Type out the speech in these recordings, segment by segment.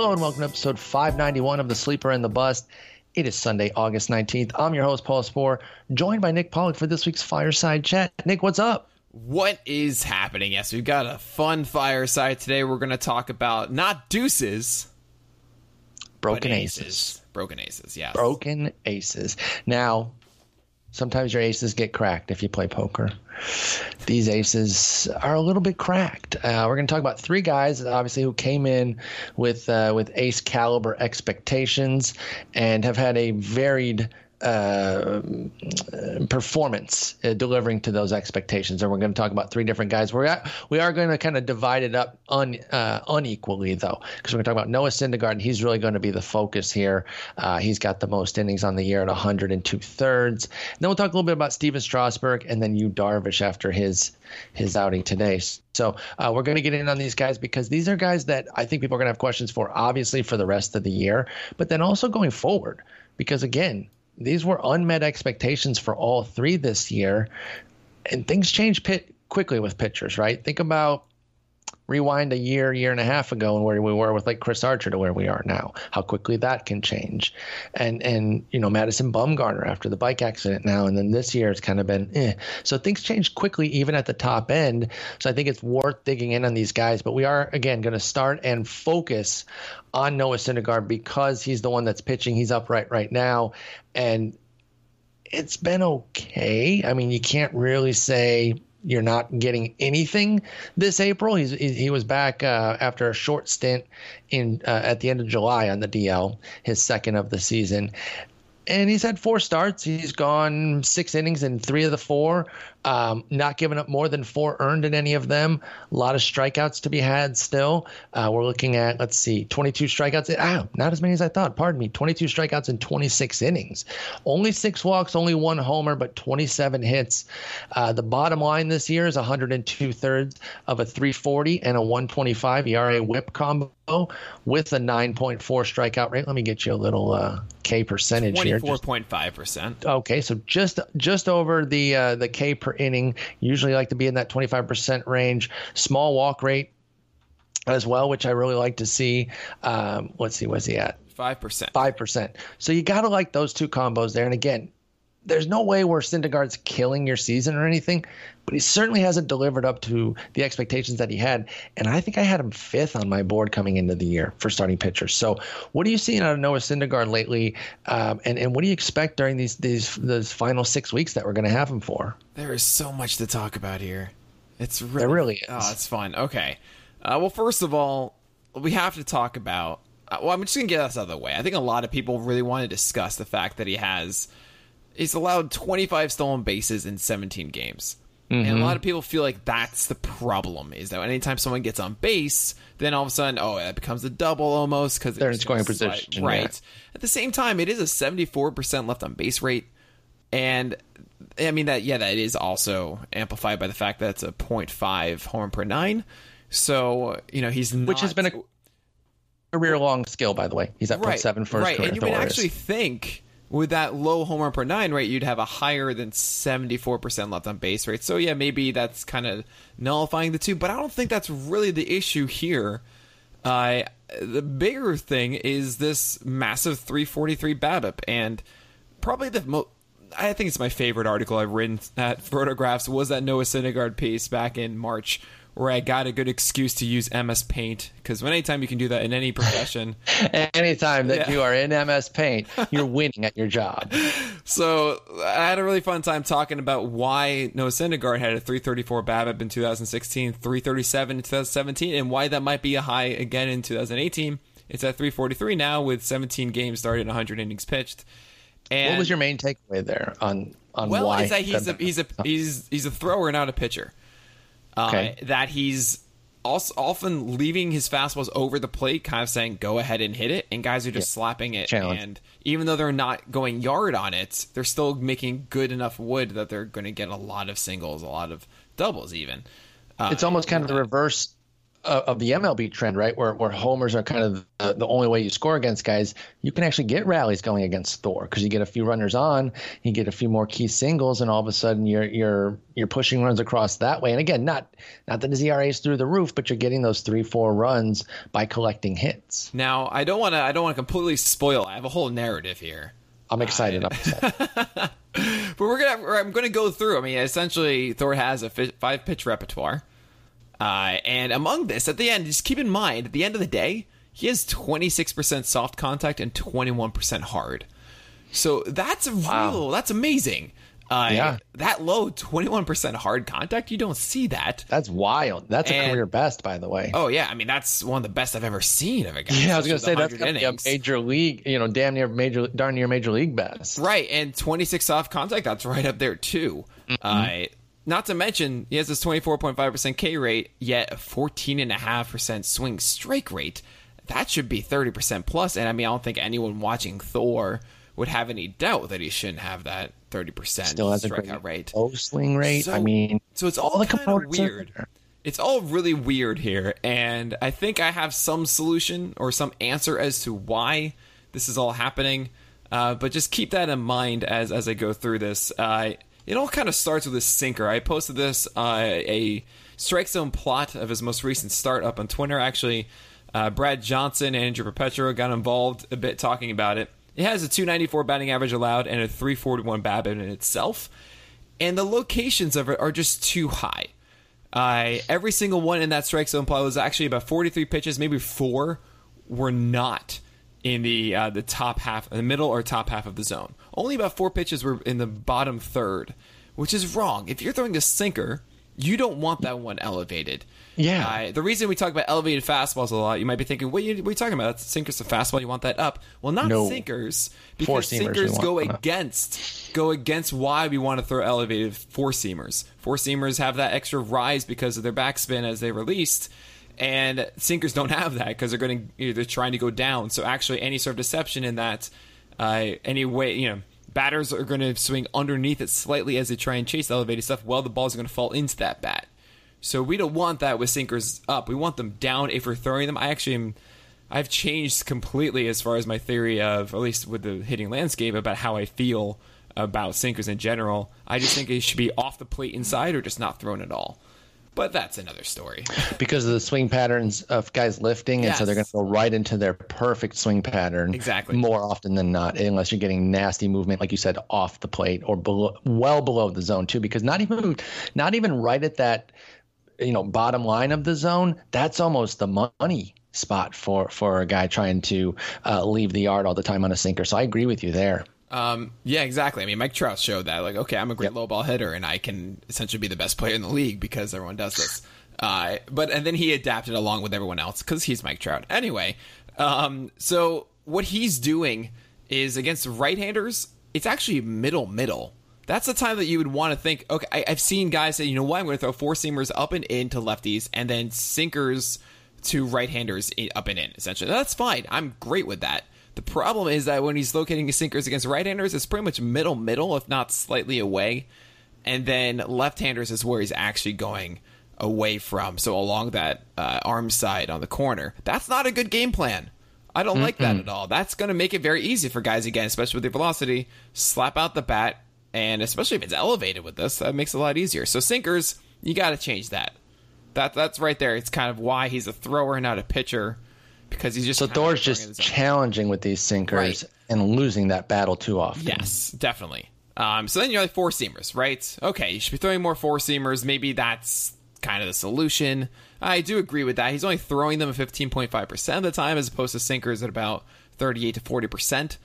Hello and welcome to episode 591 of The Sleeper and the Bust. It is Sunday, August 19th. I'm your host, Paul Sporer, joined by Nick Pollack for this week's Fireside Chat. Nick, what's up? What is happening? Yes, we've got a fun fireside today. We're going to talk about not deuces, Broken but aces. Broken aces, yeah. Broken aces. Now, sometimes your aces get cracked if you play poker. These aces are a little bit cracked. Uh, we're going to talk about three guys, obviously, who came in with uh, with ace caliber expectations and have had a varied uh, performance uh, delivering to those expectations. And we're going to talk about three different guys. We're at, we are going to kind of divide it up un, uh, unequally though, because we're going to talk about Noah Syndergaard. He's really going to be the focus here. Uh, he's got the most innings on the year at 102 thirds. then we'll talk a little bit about Stephen Strasburg and then Yu Darvish after his his outing today. So uh, we're going to get in on these guys because these are guys that I think people are going to have questions for, obviously for the rest of the year, but then also going forward. Because again, these were unmet expectations for all three this year, and things change pit quickly with pitchers, right? Think about rewind a year, year and a half ago, and where we were with like Chris Archer to where we are now. How quickly that can change, and and you know Madison Bumgarner after the bike accident now, and then this year it's kind of been eh. So things change quickly even at the top end. So I think it's worth digging in on these guys. But we are again going to start and focus on Noah Syndergaard because he's the one that's pitching. He's upright right now, and it's been okay. I mean, you can't really say you're not getting anything this April. He's he was back uh, after a short stint in uh, at the end of July on the DL, his second of the season. And he's had four starts. He's gone six innings in three of the four, um, not giving up more than four earned in any of them. A lot of strikeouts to be had still. Uh, we're looking at, let's see, 22 strikeouts. Ah, not as many as I thought. Pardon me. 22 strikeouts in 26 innings. Only six walks, only one homer, but 27 hits. Uh, the bottom line this year is 102 thirds of a 340 and a 125 ERA whip combo with a 9.4 strikeout rate. Let me get you a little uh, K percentage here. 24.5%. Okay, so just just over the uh, the K per inning. Usually like to be in that 25% range. Small walk rate as well, which I really like to see. Um, let's see, what's he at? 5%. 5%. So you got to like those two combos there. And again, there's no way where Syndergaard's killing your season or anything, but he certainly hasn't delivered up to the expectations that he had. And I think I had him fifth on my board coming into the year for starting pitchers. So, what are you seeing out of Noah Syndergaard lately? Um, and and what do you expect during these these those final six weeks that we're going to have him for? There is so much to talk about here. It's really, there really is. Oh, it's fun. Okay. Uh, well, first of all, we have to talk about. Uh, well, I'm just gonna get us out of the way. I think a lot of people really want to discuss the fact that he has he's allowed 25 stolen bases in 17 games. Mm-hmm. And a lot of people feel like that's the problem is that anytime someone gets on base, then all of a sudden, oh, that becomes a double almost because they're in scoring position, right? Yeah. At the same time, it is a 74% left on base rate, and I mean that yeah, that is also amplified by the fact that it's a 0.5 home per nine. So you know he's not, which has been a career long skill, by the way. He's at right, 0.7 for his right, career. and you would actually think with that low home run per nine rate, you'd have a higher than 74% left on base rate. So, yeah, maybe that's kind of nullifying the two, but I don't think that's really the issue here. Uh, the bigger thing is this massive 343 BABIP, and probably the most. I think it's my favorite article I've written at RotoGraphs was that Noah Syndergaard piece back in March, where I got a good excuse to use MS Paint because anytime you can do that in any profession, anytime that Yeah. you are in MS Paint, you're winning at your job. So I had a really fun time talking about why Noah Syndergaard had a 334 BABIP in 2016, 337 in 2017, and why that might be a high again in 2018. It's at 343 now with 17 games started and 100 innings pitched. And What was your main takeaway there on on well, why? it's that he's a he's a oh. he's he's a thrower, not a pitcher. Uh, That he's also often leaving his fastballs over the plate, kind of saying "go ahead and hit it," and guys are just slapping it. Challenge. And even though they're not going yard on it, they're still making good enough wood that they're going to get a lot of singles, a lot of doubles, even. Uh, it's almost kind of the reverse of, the MLB trend, right? Where where homers are kind of the, the only way you score against guys. You can actually get rallies going against Thor because you get a few runners on, you get a few more key singles, and all of a sudden you're you're you're pushing runs across that way. And again, not not that his ERA is through the roof, but you're getting those three four runs by collecting hits. Now, I don't want to. I don't want to completely spoil. I have a whole narrative here. I'm excited. I'm excited. But we're gonna I'm gonna go through. I mean, essentially, Thor has a five pitch repertoire, uh, and among this, at the end, just keep in mind, at the end of the day, he has 26 percent soft contact and 21 percent hard. So that's a real. That's amazing. Uh, Yeah. That low, 21 percent hard contact, you don't see that. That's wild. That's a career best, by the way. Oh yeah, I mean that's one of the best I've ever seen of a guy. yeah, I was gonna say that's 100 gonna be a major league, you know, damn near major, darn near major league best. Right, and 26 soft contact, that's right up there too. Uh, not to mention, he has this 24.5% K rate, yet a 14.5% swing strike rate. That should be 30% plus, and I mean, I don't think anyone watching Thor would have any doubt that he shouldn't have that 30% Still has a strikeout great rate. low swing rate. So- I mean, So it's all, the kind of are weird. It's all really weird here, and I think I have some solution or some answer as to why this is all happening. Uh, but just keep that in mind as as I go through this. Uh, it all kind of starts with a sinker. I posted this uh, a strike zone plot of his most recent start up on Twitter. Actually, uh, Brad Johnson and Andrew Perpetua got involved a bit talking about it. It has a 294 batting average allowed and a 341 BABIP in itself, and the locations of it are just too high. Uh, every single one in that strike zone plot was actually about 43 pitches, maybe four were not in the uh, the top half, the middle or top half of the zone. Only about four pitches were in the bottom third, which is wrong. If you're throwing a sinker, you don't want that one elevated. Yeah. Uh, the reason we talk about elevated fastballs a lot, you might be thinking, what are you, what are you talking about? That's sinkers to fastball. You want that up? Well, not No. sinkers because sinkers go against go against why we want to throw elevated four seamers. Four seamers have that extra rise because of their backspin as they released, and sinkers don't have that because they're going to they're trying to go down. So actually, any sort of deception in that, uh, any way you know. Batters are going to swing underneath it slightly as they try and chase elevated stuff. Well, the balls going to fall into that bat. So we don't want that with sinkers up. We want them down if we're throwing them. I actually am. I've changed completely as far as my theory of, at least with the hitting landscape, about how I feel about sinkers in general. I just think it should be off the plate inside or just not thrown at all. But that's another story. because of the swing patterns of guys lifting, and so they're going to go right into their perfect swing pattern. Exactly. More often than not, unless you're getting nasty movement, like you said, off the plate or below, well below the zone too. Because not even, not even right at that, you know, bottom line of the zone. That's almost the money spot for for a guy trying to uh, leave the yard all the time on a sinker. So I agree with you there. Um, yeah, exactly. I mean, Mike Trout showed that. Like, okay, I'm a great low ball hitter, and I can essentially be the best player in the league because everyone does this. Uh, but and then he adapted along with everyone else because he's Mike Trout. Anyway, um, so what he's doing is against right-handers. It's actually middle middle. That's the time that you would want to think. Okay, I, I've seen guys say, you know what, I'm going to throw four seamers up and in to lefties, and then sinkers to right-handers up and in. Essentially, that's fine. I'm great with that. The problem is that when he's locating his sinkers against right-handers, it's pretty much middle middle, if not slightly away, and then left-handers is where he's actually going away from. So along that uh, arm side on the corner, that's not a good game plan. I don't like that at all. That's going to make it very easy for guys again, especially with the velocity. Slap out the bat, and especially if it's elevated with this, that makes it a lot easier. So sinkers, you got to change that. That that's right there. It's kind of why he's a thrower, not a pitcher. Because he's just So Thor's just in the zone. challenging with these sinkers Right. and losing that battle too often. Yes, definitely. Um, so then you're like four seamers, right? Okay, you should be throwing more four seamers. Maybe that's kind of the solution. I do agree with that. He's only throwing them 15.5% of the time as opposed to sinkers at about 38 to 40%.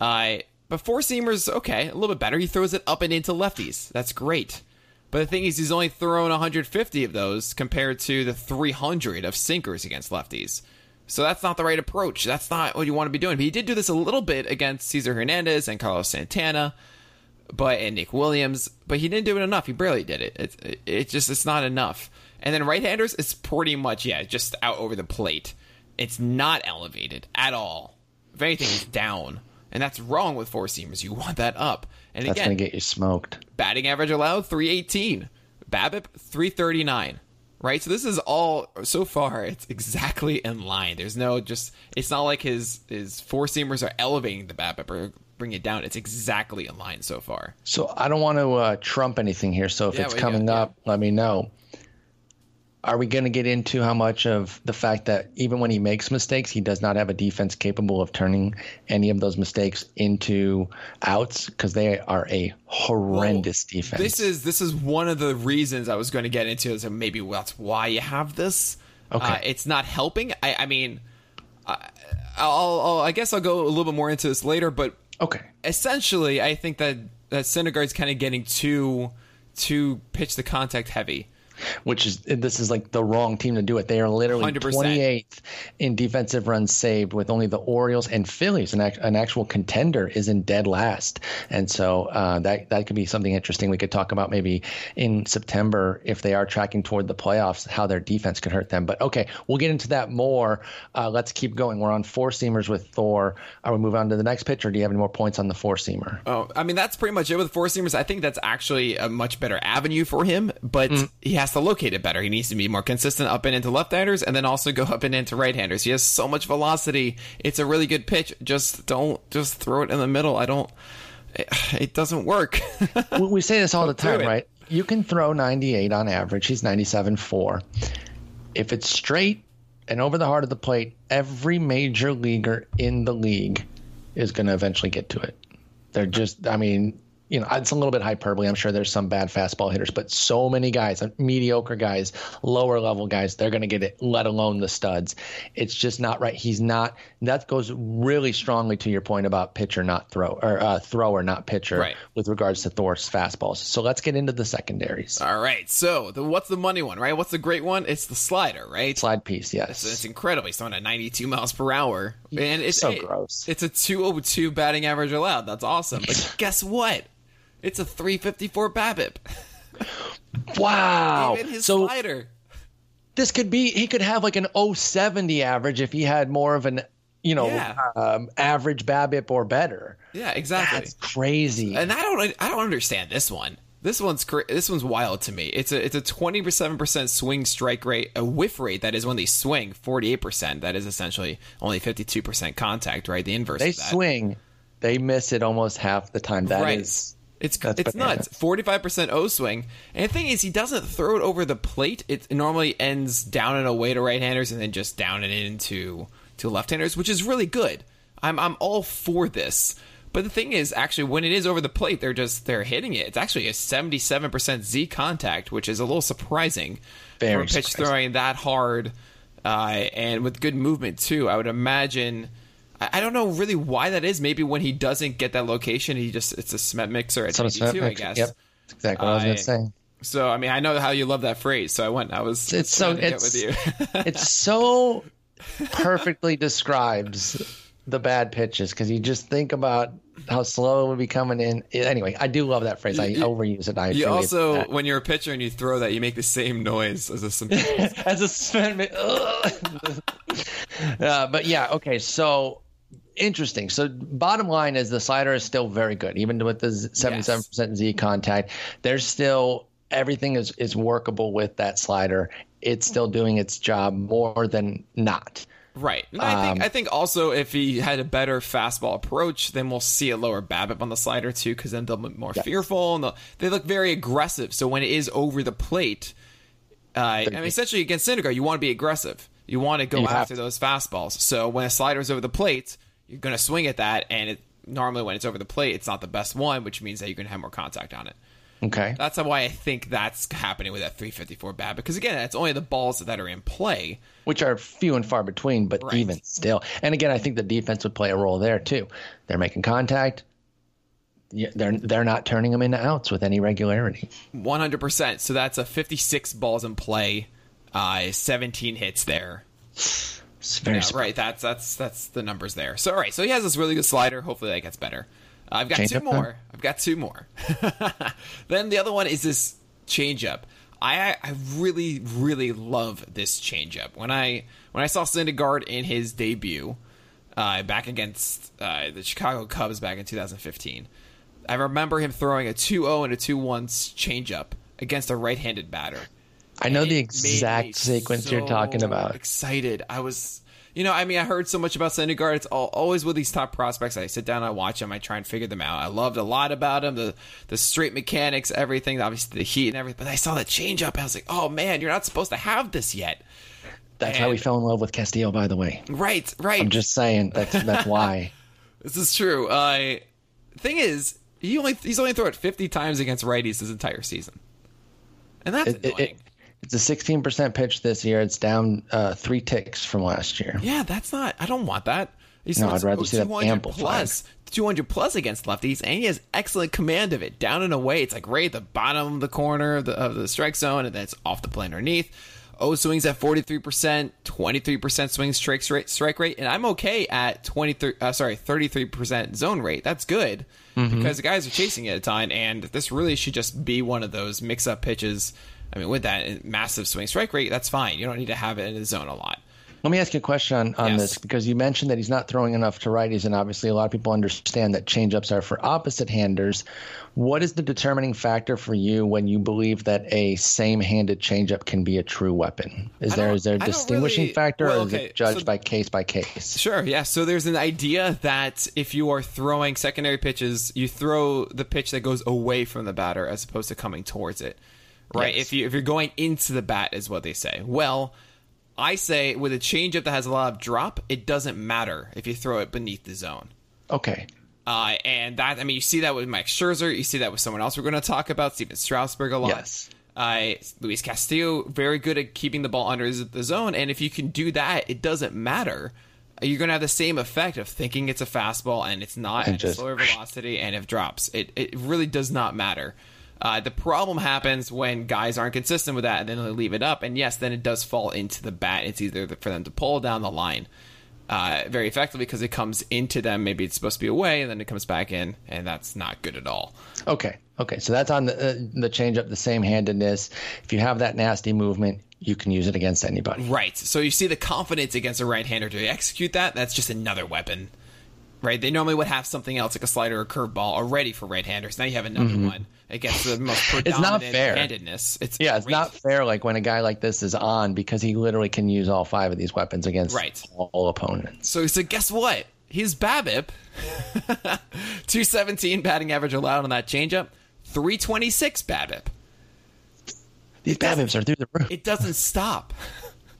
Uh, but four seamers, okay, a little bit better. He throws it up and into lefties. That's great. But the thing is, he's only thrown 150 of those compared to the 300 of sinkers against lefties. So that's not the right approach. That's not what you want to be doing. But he did do this a little bit against Cesar Hernandez and Carlos Santana, but and Nick Williams. But he didn't do it enough. He barely did it. It's it, it just it's not enough. And then right-handers, it's pretty much yeah, just out over the plate. It's not elevated at all. If anything, it's down, and that's wrong with four seamers. You want that up. And That's again, going to get you smoked. batting average allowed 318 babip 339 right so this is all so far it's exactly in line there's no just it's not like his his four seamers are elevating the babip or bringing it down it's exactly in line so far So I don't want to uh, trump anything here. So if Yeah, it's coming yeah. up, let me know. Are we going to get into how much of the fact that even when he makes mistakes, he does not have a defense capable of turning any of those mistakes into outs because they are a horrendous defense. this is this is one of the reasons i was going to get into is that maybe that's why you have this Okay. uh, it's not helping i i mean I, I'll, I'll i guess i'll go a little bit more into this later but okay. essentially, I think that that Syndergaard's kind of getting too too pitch the contact heavy. Which is this is like the wrong team to do it. They are literally 100%. 28th in defensive runs saved, with only the Orioles and Phillies, an, act, an actual contender, is in dead last. And so uh, that that could be something interesting we could talk about maybe in September if they are tracking toward the playoffs, how their defense could hurt them. But okay, we'll get into that more. Uh, let's keep going. We're on four seamers with Thor. Are we move on to the next pitch, or do you have any more points on the four seamer? Oh, I mean that's pretty much it with four seamers. I think that's actually a much better avenue for him, but he has to locate it better. He needs to be more consistent up and into left-handers, and then also go up and into right-handers. He has so much velocity. It's a really good pitch. Just don't just throw it in the middle. I don't. It, it doesn't work. we we say this all the time, right? You can throw 98 on average. He's 97.4. If it's straight and over the heart of the plate, every major leaguer in the league is going to eventually get to it. They're just, I mean, you know, it's a little bit hyperbole. I'm sure there's some bad fastball hitters, but so many guys, mediocre guys, lower level guys, they're going to get it, let alone the studs. It's just not right. He's not, that goes really strongly to your point about pitcher, not throw, or uh, thrower, not pitcher, Right. with regards to Thor's fastballs. So let's get into the secondaries. All right. So the what's the money one, right? What's the great one? It's the slider, right? Slide piece, yes. So it's incredible. He's throwing at 92 miles per hour, and it's So it- gross. It's a 202 batting average allowed. That's awesome. But guess what? It's a 354 BABIP. wow. Even his so slider. this could be, he could have like an 070 average if he had more of an, you know, Yeah. um, average BABIP or better. Yeah, exactly. That's crazy. and I don't I don't understand this one. This one's cra- this one's wild to me. It's a it's a 27% swing strike rate, a whiff rate that is when they swing 48%. That is essentially only 52% contact, right? The inverse they of that. swing, they miss it almost half the time. That is, right. It's that's it's nuts. Forty five percent O swing, and the thing is, he doesn't throw it over the plate. It normally ends down and away to right handers, and then just down and into to left handers, which is really good. I'm I'm all for this. But the thing is, actually, when it is over the plate, they're just they're hitting it. It's actually a seventy seven percent Z contact, which is a little surprising Very for a pitch surprising. throwing that hard, uh, and with good movement too. I would imagine. I don't know really why that is. Maybe when he doesn't get that location, he just it's a cement mixer at Some 92, I guess. Yep, that's exactly what I was going to say. So I mean, I know how you love that phrase, so I went. I was. It's so trying to get it's it's so perfectly describes the bad pitches because you just think about how slow it would be coming in. Anyway, I do love that phrase. I You- overuse it. I you also, admit when you're a pitcher and you throw that, you make the same noise as a that. as a spin. uh, but yeah, okay. So interesting. So bottom line is the slider is still very good, even with the seventy-seven percent Z contact. There's still everything is is workable with that slider. It's still doing its job more than not. Right. And I Um, think I think also if he had a better fastball approach, then we'll see a lower BABIP on the slider too, because then they'll be more fearful and they'll, look very aggressive. So when it is over the plate, uh, I mean, essentially against Syndergaard, you want to be aggressive. You want to go You after those fastballs. So when a slider is over the plate, you're going to swing at that, and it, normally when it's over the plate, it's not the best one, which means that you're going to have more contact on it. Okay. That's why I think that's happening with that 354 bat because again, it's only the balls that are in play. Which are few and far between, but Right. even still. And again, I think the defense would play a role there too. They're making contact. Yeah, they're they're not turning them into outs with any regularity. 100%. So that's a 56 balls in play, uh, 17 hits there. Yeah, sp- right. That's that's that's the numbers there. So all right. So he has this really good slider. Hopefully that gets better. Uh, I've got Change two up, more. I've got two more. then the other one is this changeup. I I really really love this changeup. When I when I saw Syndergaard in his debut uh, back against uh, the Chicago Cubs back in 2015, I remember him throwing a 2-0 and a 2-1 changeup against a right-handed batter. I know the it exact sequence you're talking about. Excited. I was, you know, I mean, I heard so much about Syndergaard. It's all, always with these top prospects. I sit down, I watch them, I try and figure them out. I loved a lot about him, the the straight mechanics, everything, obviously the heat and everything. But I saw that change up. I was like, oh man, you're not supposed to have this yet. That's how we fell in love with Castillo, by the way. Right, right. I'm just saying that's that's why. This is true. Uh, thing is, he only he's only thrown it 50 times against righties this entire season, and that's It, it, annoying. it, it's a 16% pitch this year. It's down uh, three ticks from last year. Yeah, that's not. I don't want that. He's No, I'd rather see that 200 amplified. plus, 200 plus against lefties, and he has excellent command of it. Down and away, it's like right at the bottom of the corner of the, of the strike zone, and then it's off the plane underneath. O swings at 43%, 23% swing strike rate, strike rate, and I'm okay at 23, uh, sorry, 33% zone rate. That's good Mm-hmm. because the guys are chasing it a ton, and this really should just be one of those mix up pitches. I mean, with that uh, massive swing strike rate, that's fine. You don't need to have it in the zone a lot. Let me ask you a question on, on Yes. this because you mentioned that he's not throwing enough to righties, and obviously a lot of people understand that changeups are for opposite handers. What is the determining factor for you when you believe that a same-handed changeup can be a true weapon? Is there is there a distinguishing really- factor, well, or is it judged so- by case by case? Sure, yeah. So there's an idea that if you are throwing secondary pitches, you throw the pitch that goes away from the batter as opposed to coming towards it. Right? Yes. If you if you're going into the bat is what they say. Well, I say with a changeup that has a lot of drop, it doesn't matter if you throw it beneath the zone. Okay, Uh, and that I mean, you see that with Mike Scherzer, you see that with someone else we're going to talk about, Stephen Strasburg a lot. Yes. Uh, Luis Castillo, very good at keeping the ball under the zone, and if you can do that, it doesn't matter. You're going to have the same effect of thinking it's a fastball and it's not, And and, just- it's lower velocity, and it drops. It it really does not matter. Uh, the problem happens when guys aren't consistent with that, and then they leave it up, and yes, then it does fall into the bat. It's either for them to pull down the line uh, very effectively because it comes into them. Maybe it's supposed to be away, and then it comes back in, and that's not good at all. okay, okay. So that's on the uh, the changeup, the same-handedness. If you have that nasty movement, you can use it against anybody. Right. So you see the confidence against a right-hander to execute that. That's just another weapon. Right. They normally would have something else like a slider or curveball already for right-handers. Now you have another mm-hmm. one against the most predominant not fair. handedness. It's Yeah, it's not fair. Like when a guy like this is on because he literally can use all five of these weapons against Right. all opponents. So, so guess what? His BABIP, 217 batting average allowed on that changeup, 326 BABIP. These BABIPs are through the roof. It doesn't stop.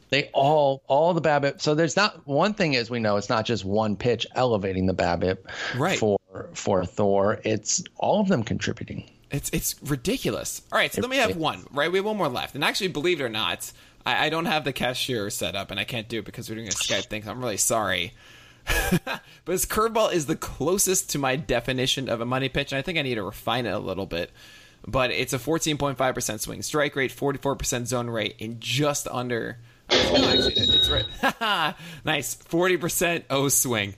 They all, all the BABIP. So there's not one thing as we know it's not just one pitch elevating the BABIP Right. for for Thor. It's all of them contributing. It's it's ridiculous. All right, so then we have one, right? We have one more left. And actually, believe it or not, I, I don't have the cashier set up, and I can't do it because we're doing a Skype thing. So I'm really sorry. but his curveball is the closest to my definition of a money pitch, and I think I need to refine it a little bit. But it's a 14.5% swing strike rate, 44% zone rate, in just under. It's right. nice, 40% O swing.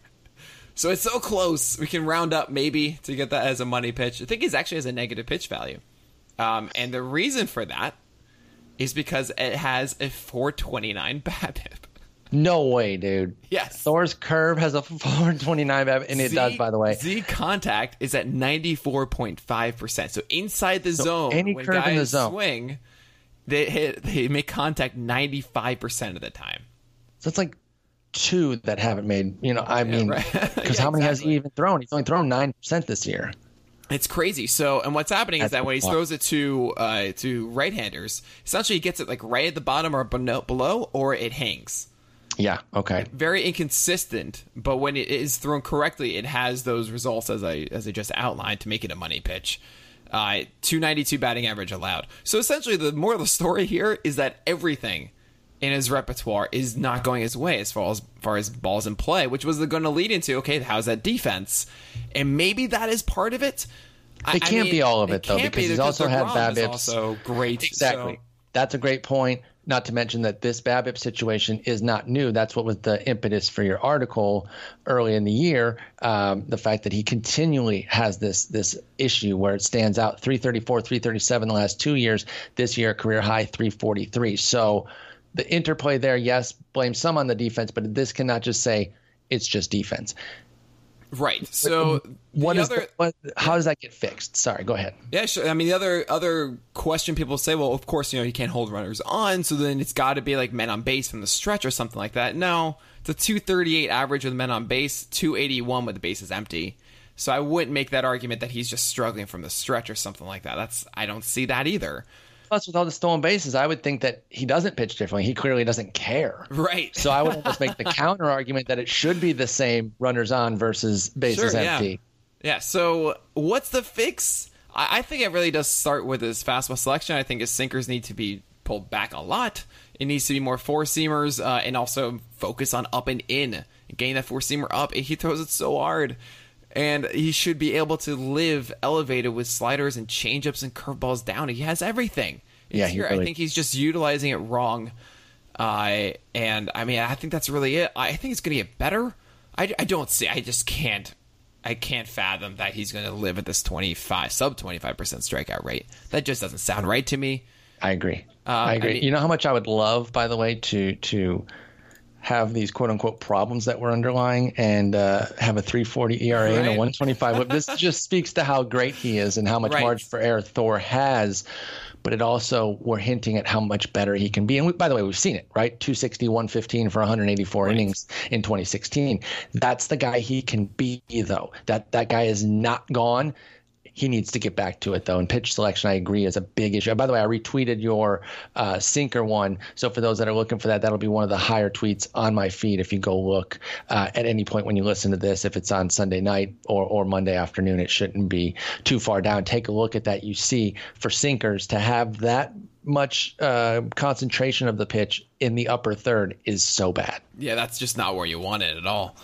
So it's so close. We can round up maybe to get that as a money pitch. I think it actually has a negative pitch value. Um, and the reason for that is because it has a 429 BABIP. No way, dude. Yes. Thor's curve has a 429 BABIP, and it Z- does, by the way. Z contact is at 94.5%. So inside the zone, any curve in the zone. swing, they hit, they make contact 95% of the time. So it's like two that haven't made. You know, I mean, right. because Yeah, how many has he even thrown? He's only thrown nine percent this year. It's crazy. So, and what's happening is that when he throws it to uh, to right-handers, essentially he gets it like right at the bottom or below, below or it hangs. Yeah. Okay. Very inconsistent, but when it is thrown correctly, it has those results as I as I just outlined to make it a money pitch. Uh, 292 batting average allowed. So essentially, the moral of the story here is that everything in his repertoire is not going his way as far as, far as balls in play, which was going to lead into okay, how's that defense? And maybe that is part of it. It can't mean, be all of it, it though, because he's also had BABIP. Also great, exactly. So. That's a great point. Not to mention that this BABIP situation is not new. That's what was the impetus for your article early in the year. Um, the fact that he continually has this this issue where it stands out 334, 337 the last two years. This year, career high 343. So the interplay there, yes, blame some on the defense, but this cannot just say it's just defense. Right. So um, what is other, the, what, how does that get fixed? Sorry, go ahead. Yeah, sure. I mean, the other other question people say, well, of course, you know, he can't hold runners on, so then it's got to be like men on base from the stretch or something like that. No, it's a 238 average with men on base, 281 with the bases empty. So I wouldn't make that argument that he's just struggling from the stretch or something like that. That's I don't see that either. Plus, with all the stolen bases, I would think that he doesn't pitch differently. He clearly doesn't care. Right. So I would almost make the counter argument that it should be the same runners on versus bases sure, empty. Yeah. yeah. So what's the fix? I, I think it really does start with his fastball selection. I think his sinkers need to be pulled back a lot. It needs to be more four seamers uh, and also focus on up and in. Getting that four seamer up. He throws it so hard and he should be able to live elevated with sliders and changeups and curveballs down. He has everything. yeah, really... I think he's just utilizing it wrong. Uh, and I mean, I think that's really it. I think it's going to get better. I, I don't see. I just can't. I can't fathom that he's going to live at this twenty five sub twenty five percent strikeout rate. That just doesn't sound right to me. I agree. Uh, I agree. I mean, you know how much I would love, by the way, to to have these quote unquote problems that we're underlying and uh, have a 340 ERA right. and a 125 this just speaks to how great he is and how much right. margin for error Thor has. But it also, we're hinting at how much better he can be. And we, by the way, we've seen it, right? 260, 115 for 184 right. innings in 2016. That's the guy he can be, though. That that guy is not gone he needs to get back to it though. And pitch selection, I agree, is a big issue. By the way, I retweeted your uh, sinker one. So for those that are looking for that, that'll be one of the higher tweets on my feed if you go look uh, at any point when you listen to this. If it's on Sunday night or or Monday afternoon, it shouldn't be too far down. Take a look at that. You see for sinkers to have that much uh, concentration of the pitch in the upper third is so bad. Yeah, that's just not where you want it at all.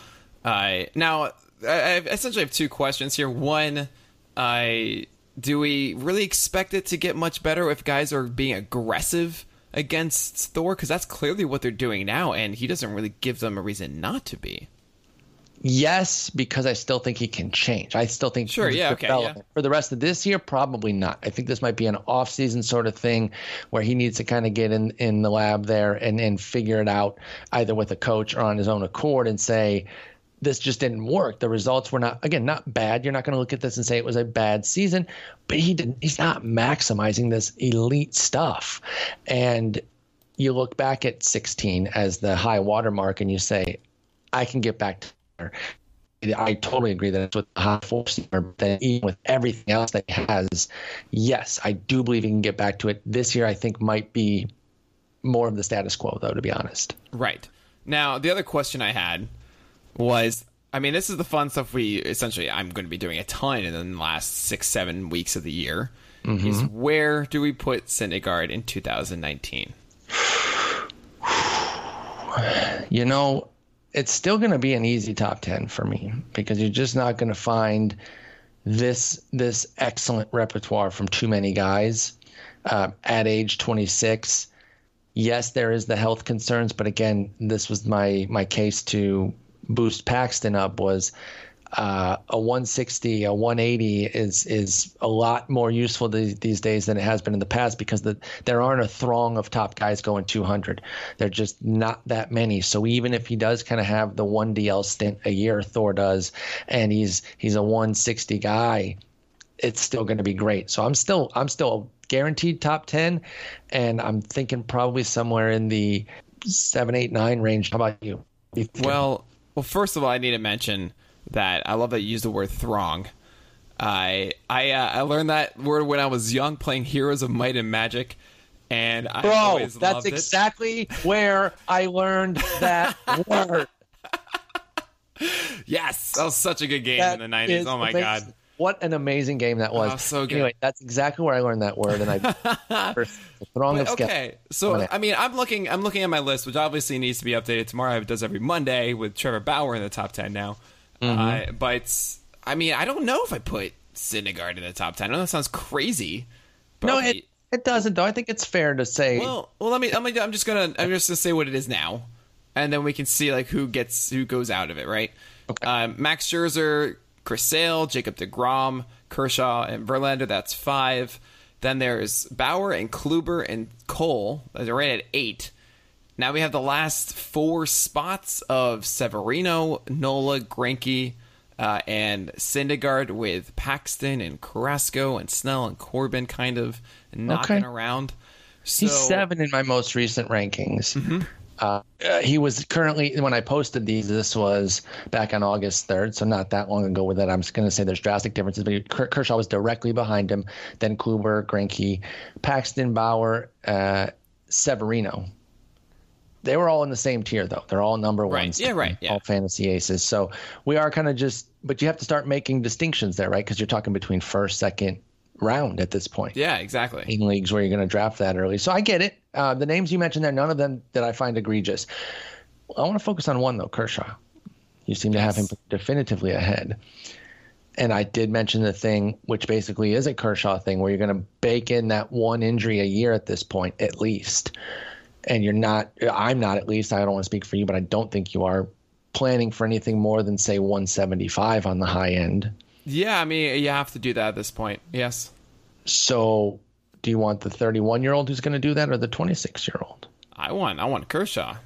Now, I essentially have two questions here. One I do we really expect it to get much better if guys are being aggressive against Thor? Because that's clearly what they're doing now, and he doesn't really give them a reason not to be. Yes, because I still think he can change. I still think sure, yeah, okay, yeah. For the rest of this year, probably not. I think this might be an off-season sort of thing where he needs to kind of get in in the lab there and and figure it out either with a coach or on his own accord and say, this just didn't work. The results were not again not bad. You're not going to look at this and say it was a bad season, but he didn't. He's not maximizing this elite stuff. And you look back at 16 as the high water mark, and you say, I can get back to there. I totally agree that it's with the high force, but then even with everything else that he has, yes, I do believe he can get back to it. This year, I think might be more of the status quo, though, to be honest. Right. Now, the other question I had was I mean, this is the fun stuff we essentially I'm going to be doing a ton in the last six, seven weeks of the year. Mm-hmm. Is where do we put Syndergaard in 2019? You know, it's still going to be an easy top 10 for me because you're just not going to find this this excellent repertoire from too many guys uh, at age 26. Yes, there is the health concerns, but again, this was my my case to boost Paxton up was uh, a 160, a 180 is is a lot more useful these, these days than it has been in the past because the, there aren't a throng of top guys going 200. They're just not that many. So even if he does kind of have the one DL stint a year, Thor does, and he's he's a 160 guy, it's still going to be great. So I'm still I'm still guaranteed top 10, and I'm thinking probably somewhere in the seven, eight, nine range. How about you? Well, well, first of all, I need to mention that I love that you use the word throng. I I uh, I learned that word when I was young playing Heroes of Might and Magic, and I Bro, always that's loved it. exactly where I learned that word. Yes, that was such a good game That in the nineties. Oh my amazing. god. What an amazing game that was. Oh, so good. Anyway, that's exactly where I learned that word, and I throwing But, of okay, so I mean, I'm looking. I'm looking at my list, which obviously needs to be updated tomorrow. It does every Monday with Trevor Bauer in the top ten now. Mm-hmm. Uh, but I mean, I don't know if I put Syndergaard in the top ten. I know that sounds crazy. But No, it it doesn't though. I think it's fair to say. Well, well, let me. Me. I'm just gonna. I'm just gonna say what it is now, and then we can see like who gets who goes out of it, right? Okay. Um, Max Scherzer, Chris Sale, Jacob Degrom, Kershaw, and Verlander. That's five. Then there's Bauer and Kluber and Cole. They're right at eight. Now we have the last four spots of Severino, Nola, Greinke, uh, and Syndergaard with Paxton and Carrasco and Snell and Corbin kind of knocking Okay. around. So, He's seven in my most recent rankings. Mm-hmm. Uh, he was currently when I posted these. This was back on August third, so not that long ago. With that, I'm just going to say there's drastic differences. But he- Kershaw was directly behind him. Then Kluber, Greinke, Paxton, Bauer, uh, Severino. They were all in the same tier, though. They're all number Right. ones. Yeah, right. Yeah. All fantasy aces. So we are kind of just, but you have to start making distinctions there, right? Because you're talking between first, second round at this point Yeah, exactly. in leagues where you're going to draft that early. So I get it. Uh, the names you mentioned there, none of them that I find egregious. I want to focus on one though, Kershaw. You seem to have him definitively ahead. And I did mention the thing, which basically is a Kershaw thing, where you're going to bake in that one injury a year at this point, at least. And you're not, I'm not at least, I don't want to speak for you, but I don't think you are planning for anything more than, say, 175 on the high end. Yeah, I mean, you have to do that at this point. Yes. So do you want the 31 year old who's going to do that or the 26 year old? I want I want Kershaw.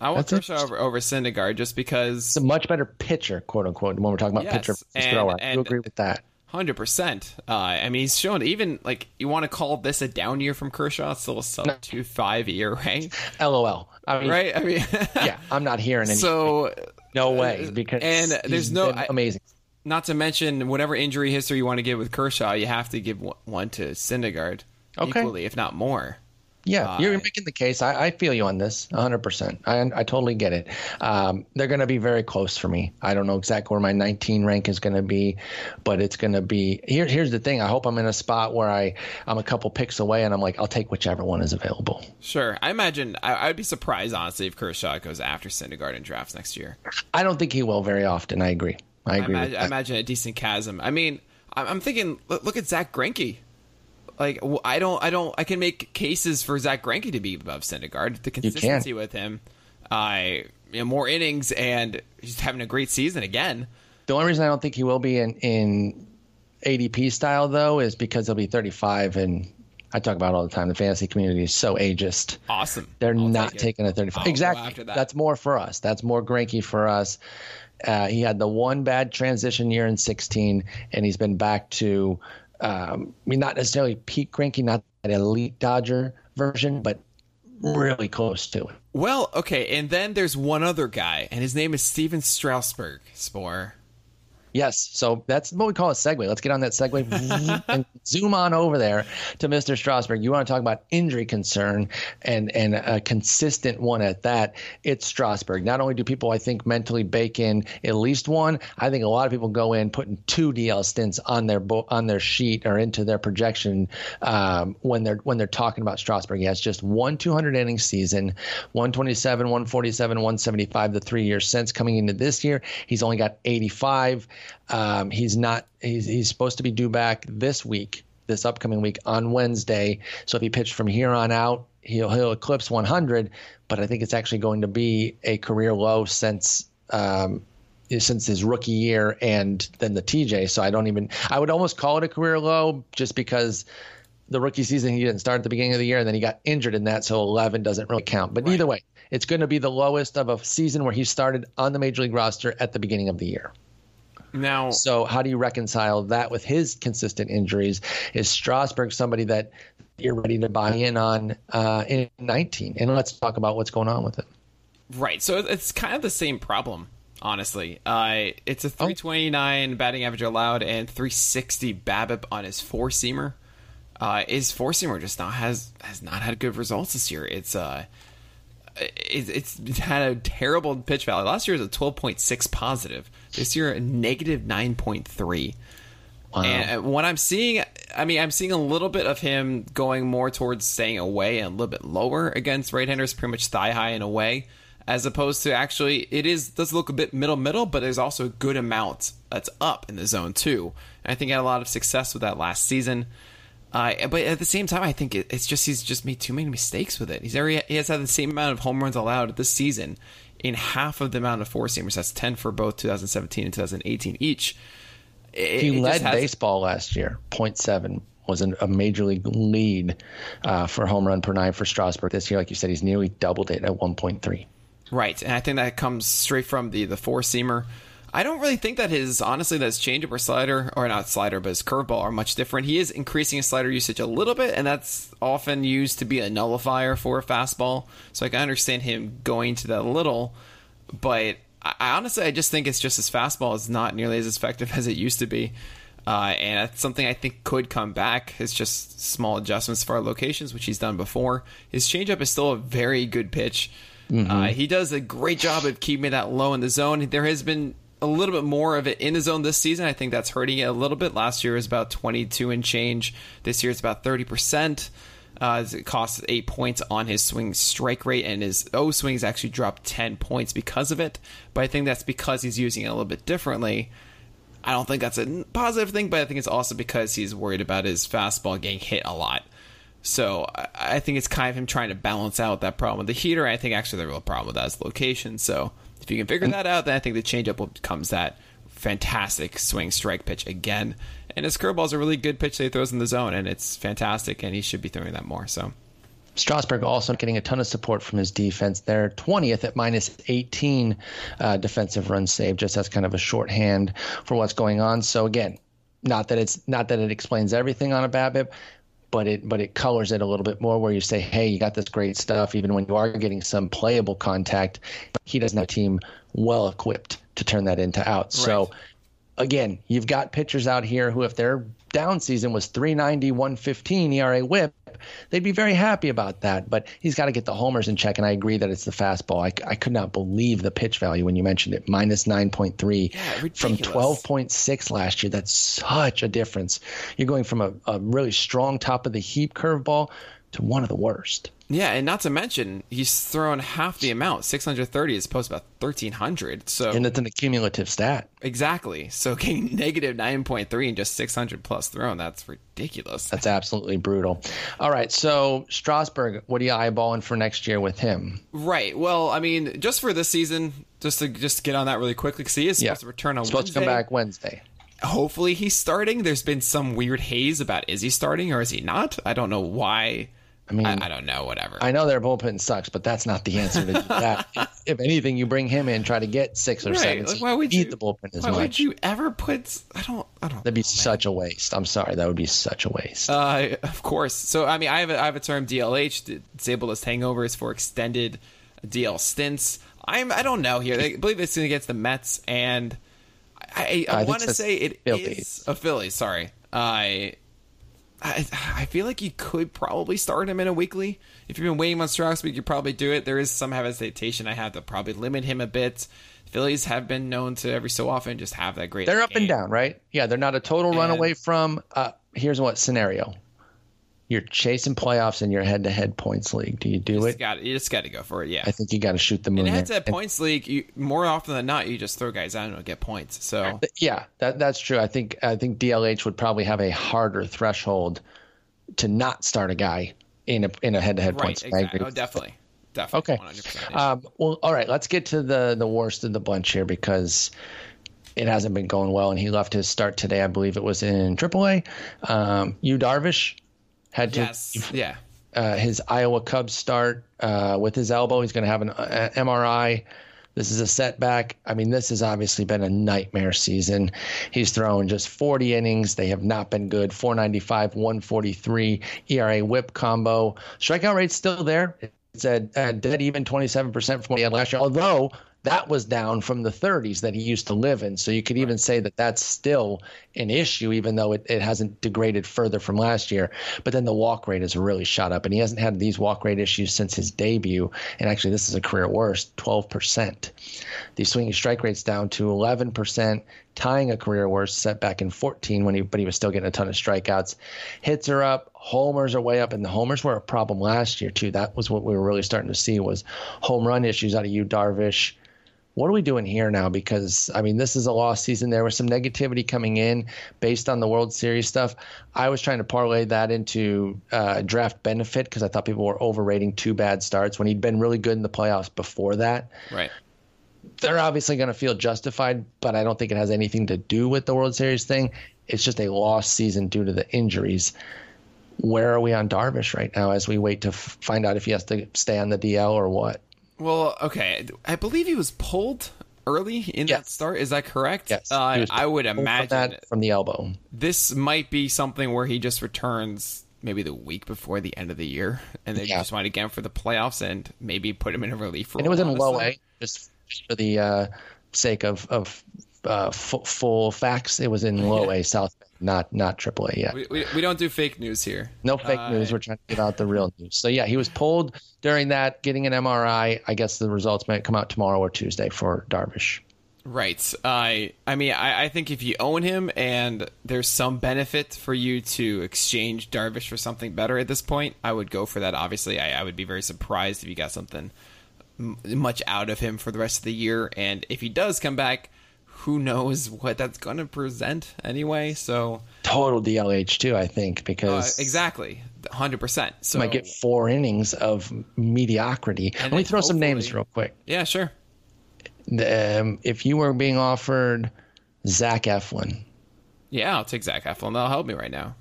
I want That's Kershaw over, over Syndergaard just because It's a much better pitcher, quote unquote, when we're talking about Yes, pitcher and- thrower. And- agree with that. hundred percent. Uh, I mean, he's shown even like you want to call this a down year from Kershaw. It's still a sub two five year, right? LOL. I mean, Right. I mean, yeah, I'm not hearing any. So, no way, because and there's no- been I- amazing. Not to mention whatever injury history you want to give with Kershaw, you have to give one- to Syndergaard Okay. equally, if not more. Yeah, Uh, you're making the case. I, I feel you on this 100%. I, I totally get it. Um, they're going to be very close for me. I don't know exactly where my 19 rank is going to be, but it's going to be. Here, here's the thing. I hope I'm in a spot where I, I'm a couple picks away and I'm like, I'll take whichever one is available. Sure. I imagine I, I'd be surprised honestly if Kershaw goes after Syndergaard in drafts next year. I don't think he will very often. I agree. I I agree. with imagine, I imagine a decent chasm. I mean, I'm, I'm thinking. Look, at Zach Greinke. Like I don't, I don't, I can make cases for Zach Greinke to be above Syndergaard. The consistency with him, I you know, more innings and he's having a great season again. The only reason I don't think he will be in, in ADP style though is because he'll be 35, and I talk about all the time. The fantasy community is so ageist. Awesome. They're I'll not taking a 35. I'll exactly. after that. That's more for us. That's more Greinke for us. Uh, he had the one bad transition year in 16, and he's been back to, um, I mean, not necessarily peak Greinke, not that elite Dodger version, but really close to it. Well, okay, and then there's one other guy, and his name is Stephen Strasburg. Sporer. Yes, so that's what we call a segue. Let's get on that segue and zoom on over there to Mr. Strasburg. You want to talk about injury concern and and a consistent one at that? It's Strasburg. Not only do people, I think, mentally bake in at least one, I think a lot of people go in putting two DL stints on their bo- on their sheet or into their projection um, when they're when they're talking about Strasburg. He has just one 200 inning season, 127, 147, 175 the three years since coming into this year. He's only got 85. Um, he's not. He's he's supposed to be due back this week, this upcoming week on Wednesday. So if he pitched from here on out, he'll he'll eclipse 100. But I think it's actually going to be a career low since. Um, since his rookie year and then the TJ. So I don't even I would almost call it a career low just because the rookie season he didn't start at the beginning of the year and then he got injured in that so 11 doesn't really count. But either way, it's going to be the lowest of a season where he started on the major league roster at the beginning of the year. Now, So how do you reconcile that with his consistent injuries? Is Strasburg somebody that you're ready to buy in on uh, in 19? And let's talk about what's going on with it. Right. So it's kind of the same problem, honestly. Uh, it's Oh. a 329 batting average allowed and 360 BABIP on his four seamer. uh, his four seamer just not has has not had good results this year. It's uh, it, it's had a terrible pitch value. Last year was a twelve point six positive. This year a negative nine point three. Wow. And uh, what I'm seeing, I mean, I'm seeing a little bit of him going more towards staying away and a little bit lower against right-handers, pretty much thigh high and away, as opposed to actually it is does look a bit middle middle, but there's also a good amount that's up in the zone too. And I think he had a lot of success with that last season. Uh, but at the same time, I think it, it's just he's just made too many mistakes with it. He's already he has had the same amount of home runs allowed this season in half of the amount of four seamers. That's ten for both 2017 and 2018 each. It, he led has, baseball last year. 0.7 was an, a major league lead uh, for home run per nine for Strasburg this year. Like you said, he's nearly doubled it at 1.3. Right, and I think that comes straight from the the four seamer. I don't really think that his honestly that his changeup or slider or not slider but his curveball are much different. He is increasing his slider usage a little bit, and that's often used to be a nullifier for a fastball. So I can understand him going to that a little, but I, honestly I just think it's just his fastball is not nearly as effective as it used to be. Uh, and that's something I think could come back. It's just small adjustments for our locations, which he's done before. His changeup is still a very good pitch. Mm-hmm. Uh, he does a great job of keeping that low in the zone. There has been a little bit more of it in the zone this season. I think that's hurting it a little bit. Last year was about 22 and change. This year it's about 30%. Uh, it costs eight points on his swing strike rate, and his O swings actually dropped 10 points because of it. But I think that's because he's using it a little bit differently. I don't think that's a positive thing, but I think it's also because he's worried about his fastball getting hit a lot. So I think it's kind of him trying to balance out that problem with the heater. I think actually the real problem with that is location. So if you can figure that out, then I think the changeup becomes that fantastic swing strike pitch again. And his curveball is a really good pitch that he throws in the zone, and it's fantastic, and he should be throwing that more. So. Strasburg also getting a ton of support from his defense. They're 20th at minus 18 uh, defensive runs saved, just as kind of a shorthand for what's going on. So again, not that it's not that it explains everything on a BABIP, but it but it colors it a little bit more where you say, hey, you got this great stuff, even when you are getting some playable contact. He doesn't have a team well equipped to turn that into out. Right. So again, you've got pitchers out here who, if their down season was 390, 115 ERA whip, they'd be very happy about that. But he's got to get the homers in check. And I agree that it's the fastball. I, I could not believe the pitch value when you mentioned it minus 9.3 yeah, from 12.6 last year. That's such a difference. You're going from a, a really strong top of the heap curveball to one of the worst. Yeah, and not to mention he's thrown half the amount, 630 as opposed to about 1300. So And it's an accumulative stat. Exactly. So getting negative 9.3 and just 600 plus thrown, that's ridiculous. That's absolutely brutal. All right, so Strasburg, what are you eyeballing for next year with him? Right. Well, I mean, just for this season, just to just get on that really quickly cuz he is supposed yeah. to return on supposed Wednesday. to come back Wednesday hopefully he's starting. There's been some weird haze about is he starting or is he not? I don't know why I mean, I, I, don't know. Whatever. I know their bullpen sucks, but that's not the answer to that. if anything, you bring him in, try to get six or right. seven. Like, why would you eat the bullpen as why much? would you ever put? I don't. I don't. That'd be such a waste. I'm sorry. That would be such a waste. Uh, of course. So I mean, I have a, I have a term DLH, disabled hangovers for extended DL stints. I'm. I don't know here. I believe it's against the Mets, and I, I, I want to say it is a Philly. Sorry. I. I, I feel like you could probably start him in a weekly. If you've been waiting on Strasburg, you could probably do it. There is some hesitation I have to probably limit him a bit. Phillies have been known to every so often just have that great. They're up game. and down, right? Yeah, they're not a total and, run away from. Uh, here's what scenario: you're chasing playoffs in your head-to-head points league. Do you do you it? Got you just got to go for it. Yeah, I think you got to shoot the moon. In head-to-head points league, you, more often than not, you just throw guys out and get points. So yeah, that that's true. I think I think DLH would probably have a harder threshold to not start a guy in a in a head-to-head right, points. Exactly. Oh, definitely. Definitely. Okay. Yeah. Um, well, all right. Let's get to the the worst of the bunch here because it hasn't been going well, and he left his start today. I believe it was in AAA. Um, Yu Darvish had to yes. yeah uh, his Iowa Cubs start uh, with his elbow. He's going to have an uh, MRI. This is a setback. I mean, this has obviously been a nightmare season. He's thrown just 40 innings. They have not been good. 495, 143 ERA whip combo. Strikeout rate's still there. It's a, a dead even 27% from what he had last year. Although that was down from the 30s that he used to live in. So you could even say that that's still an issue, even though it, it hasn't degraded further from last year. But then the walk rate has really shot up, and he hasn't had these walk rate issues since his debut. And actually, this is a career worst 12%. The swinging strike rate's down to 11%, tying a career worst set back in 14 when he, but he was still getting a ton of strikeouts. Hits are up, homers are way up, and the homers were a problem last year too. That was what we were really starting to see was home run issues out of Yu Darvish what are we doing here now? Because I mean, this is a lost season. There was some negativity coming in based on the World Series stuff. I was trying to parlay that into uh, draft benefit because I thought people were overrating two bad starts when he'd been really good in the playoffs before that. Right. They're obviously going to feel justified, but I don't think it has anything to do with the World Series thing. It's just a lost season due to the injuries. Where are we on Darvish right now as we wait to f- find out if he has to stay on the DL or what? Well, okay. I believe he was pulled early in Yes. that start. Is that correct? Yes, Uh, I would from imagine that from the elbow. this might be something where he just returns maybe the week before the end of the year, and they Yeah. just get him for the playoffs and maybe put him in a relief role. and it was in low. A, just for the uh, sake of of uh, f- full facts. It was in low A South, Bend, not not Triple A yet. We, we, we don't do fake news here. No fake Uh, news. We're trying to give out the real news. So yeah, he was pulled during that, getting an MRI. I guess the results might come out tomorrow or Tuesday for Darvish. Right. I I mean, I, I think if you own him and there's some benefit for you to exchange Darvish for something better at this point, I would go for that. Obviously, I, I would be very surprised if you got something m- much out of him for the rest of the year. And if he does come back, who knows what that's going to present anyway? So Total DLH too, I think, uh, because exactly, hundred percent. So might get four innings of mediocrity. Let me throw some names real quick. yeah, sure. Um, if you were being offered Zach Eflin, Yeah, I'll take Zach Eflin. That'll help me right now.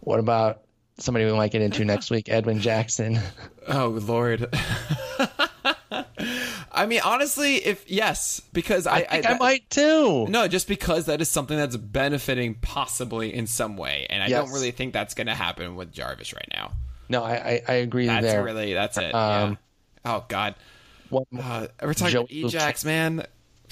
what about somebody we might get into next week, Edwin Jackson? Oh Lord. I mean, honestly, if yes, because I, I think I, that- might too. No, just because that is something that's benefiting possibly in some way, and I Yes. don't really think that's going to happen with Darvish right now. No, I, I, I agree That's there. really that's it. Um, yeah. Oh God, What- uh, we're talking about Ejax, man.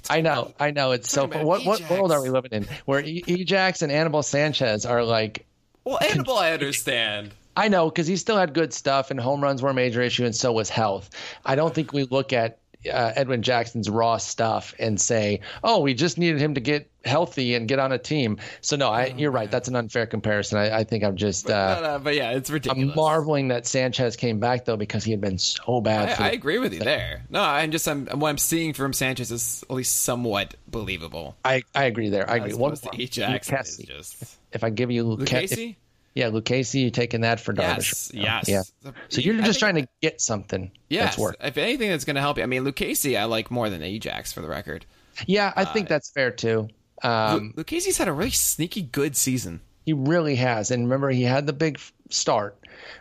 I know, I know. It's so. What what world are we living in? Where e- Ejax and Anibal Sanchez are like, Well, Anibal, I understand. I know because he still had good stuff, and home runs were a major issue, and so was health. I don't think we look at uh, Edwin Jackson's raw stuff and say, "Oh, we just needed him to get healthy and get on a team." So no, I, you're right. That's an unfair comparison. I, I think I'm just. Uh, No, no, but yeah, it's ridiculous. I'm marveling that Sanchez came back though because he had been so bad. for I, I agree with you there. No, I'm just I'm what I'm seeing from Sanchez is at least somewhat believable. I, I agree there. I agree. As One opposed to. Ejax is just If I give you Luke, Lucchesi. Yeah, Lucchesi, you're taking that for Darvish? Yes, yes. Yeah. So you're I just trying to get something Yes, that's work. if anything that's going to help you. I mean, Lucchesi, I like more than Ejax for the record. Yeah, I think that's fair too. Um, Lu- Lucchesi's had a really sneaky good season. he really has, and remember, he had the big start.